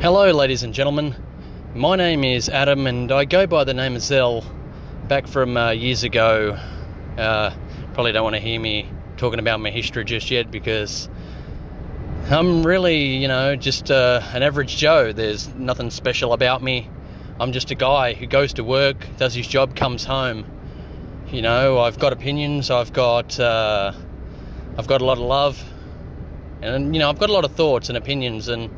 Hello, ladies and gentlemen. My name is Adam, and I go by the name of Zell. Back from uh, years ago, uh, probably don't want to hear me talking about my history just yet because I'm really, you know, just uh, an average Joe. There's nothing special about me. I'm just a guy who goes to work, does his job, comes home. You know, I've got opinions. I've got, uh, I've got a lot of love, and you know, I've got a lot of thoughts and opinions. And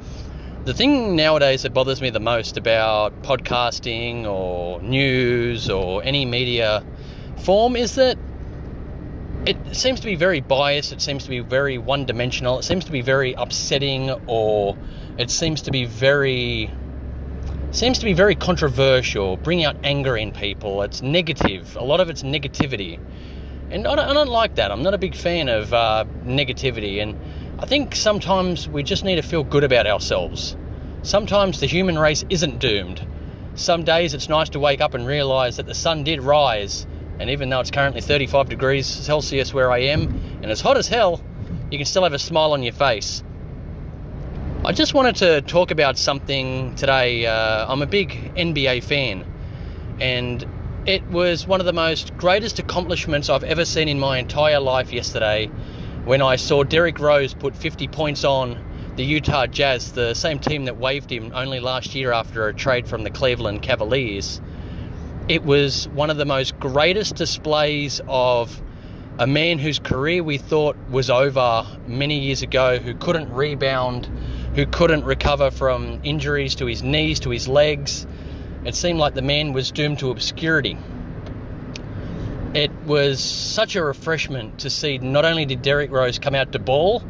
the thing nowadays that bothers me the most about podcasting or news or any media form is that it seems to be very biased, it seems to be very one dimensional, it seems to be very upsetting, or it seems to be very seems to be very controversial, bring out anger in people. It's negative. A lot of it's negativity. And I don't, I don't like that. I'm not a big fan of uh, negativity. And I think sometimes we just need to feel good about ourselves. Sometimes the human race isn't doomed. Some days it's nice to wake up and realize that the sun did rise and even though it's currently 35 degrees Celsius where I am, and it's hot as hell, you can still have a smile on your face. I just wanted to talk about something today. Uh, I'm a big NBA fan, and it was one of the most greatest accomplishments I've ever seen in my entire life yesterday when I saw Derrick Rose put 50 points on the Utah Jazz, the same team that waived him only last year after a trade from the Cleveland Cavaliers. It was one of the most greatest displays of a man whose career we thought was over many years ago, who couldn't rebound, who couldn't recover from injuries to his knees, to his legs. It seemed like the man was doomed to obscurity. It was such a refreshment to see not only did Derrick Rose come out to ball,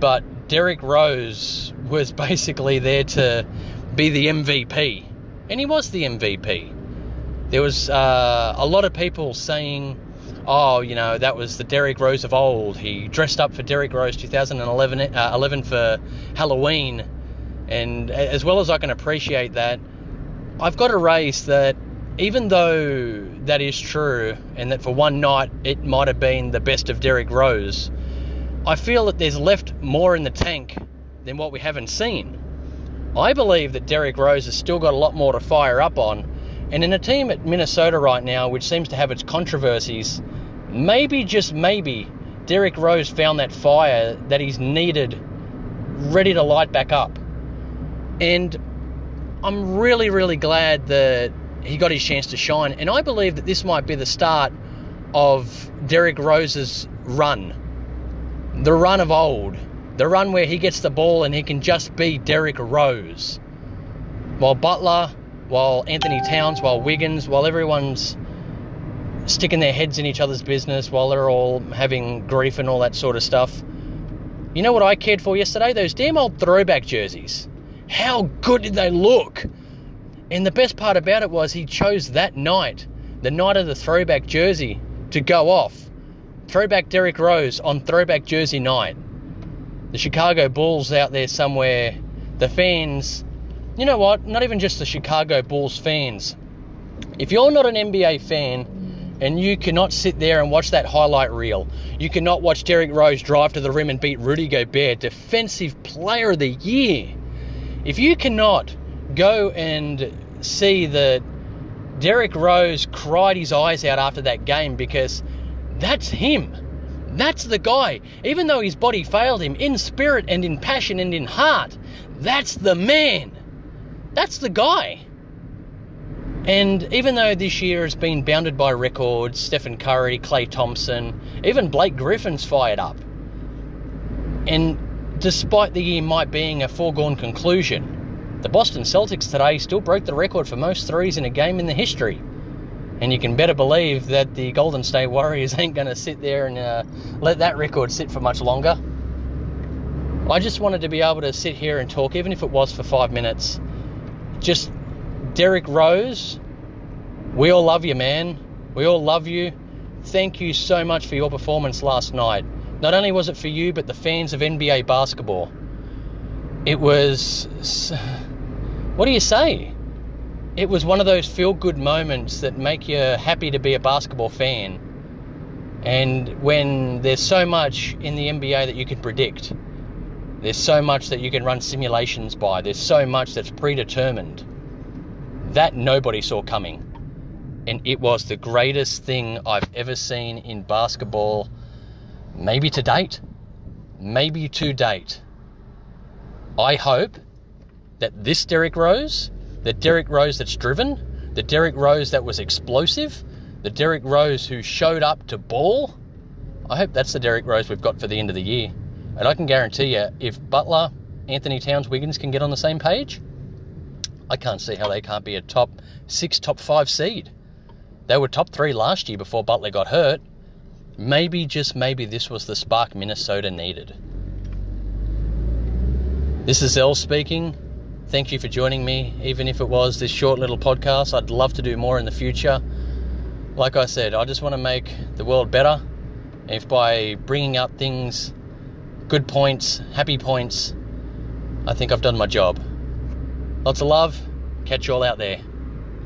but Derrick Rose was basically there to be the MVP. And he was the MVP there was uh, a lot of people saying, oh, you know, that was the Derrick Rose of old. He dressed up for Derrick Rose 2011 uh, 11 for Halloween. And as well as I can appreciate that, I've got to raise that even though that is true and that for one night it might have been the best of Derrick Rose, I feel that there's left more in the tank than what we haven't seen. I believe that Derrick Rose has still got a lot more to fire up on and in a team at Minnesota right now, which seems to have its controversies, maybe, just maybe, Derrick Rose found that fire that he's needed ready to light back up. And I'm really, really glad that he got his chance to shine. And I believe that this might be the start of Derrick Rose's run. The run of old. The run where he gets the ball and he can just be Derrick Rose. While Butler while Anthony Towns, while Wiggins, while everyone's sticking their heads in each other's business, while they're all having grief and all that sort of stuff. You know what I cared for yesterday? Those damn old throwback jerseys. How good did they look? And the best part about it was he chose that night, the night of the throwback jersey, to go off. Throwback Derrick Rose on throwback jersey night. The Chicago Bulls out there somewhere, the fans you know what? Not even just the Chicago Bulls fans. If you're not an NBA fan and you cannot sit there and watch that highlight reel, you cannot watch Derrick Rose drive to the rim and beat Rudy Gobert, Defensive Player of the Year. If you cannot go and see that Derrick Rose cried his eyes out after that game because that's him. That's the guy. Even though his body failed him in spirit and in passion and in heart, that's the man. That's the guy. And even though this year has been bounded by records, Stephen Curry, Klay Thompson, even Blake Griffin's fired up. And despite the year might being a foregone conclusion, the Boston Celtics today still broke the record for most threes in a game in the history. And you can better believe that the Golden State Warriors ain't going to sit there and uh, let that record sit for much longer. I just wanted to be able to sit here and talk, even if it was for five minutes, just Derrick Rose, we all love you, man. We all love you. Thank you so much for your performance last night. Not only was it for you, but the fans of NBA basketball. It was. What do you say? It was one of those feel good moments that make you happy to be a basketball fan. And when there's so much in the NBA that you can predict, There's so much that you can run simulations by. There's so much that's predetermined. That nobody saw coming. And it was the greatest thing I've ever seen in basketball, maybe to date. Maybe to date. I hope that this Derrick Rose, the Derrick Rose that's driven, the Derrick Rose that was explosive, the Derrick Rose who showed up to ball, I hope that's the Derrick Rose we've got for the end of the year. And I can guarantee you, if Butler, Anthony Towns, Wiggins can get on the same page, I can't see how they can't be a top six, top five seed. They were top three last year before Butler got hurt. Maybe, just maybe, this was the spark Minnesota needed. This is El speaking. Thank you for joining me, even if it was this short little podcast. I'd love to do more in the future. Like I said, I just want to make the world better. If by bringing up things, good points, happy points, I think I've done my job. Lots of love. Catch you all out there.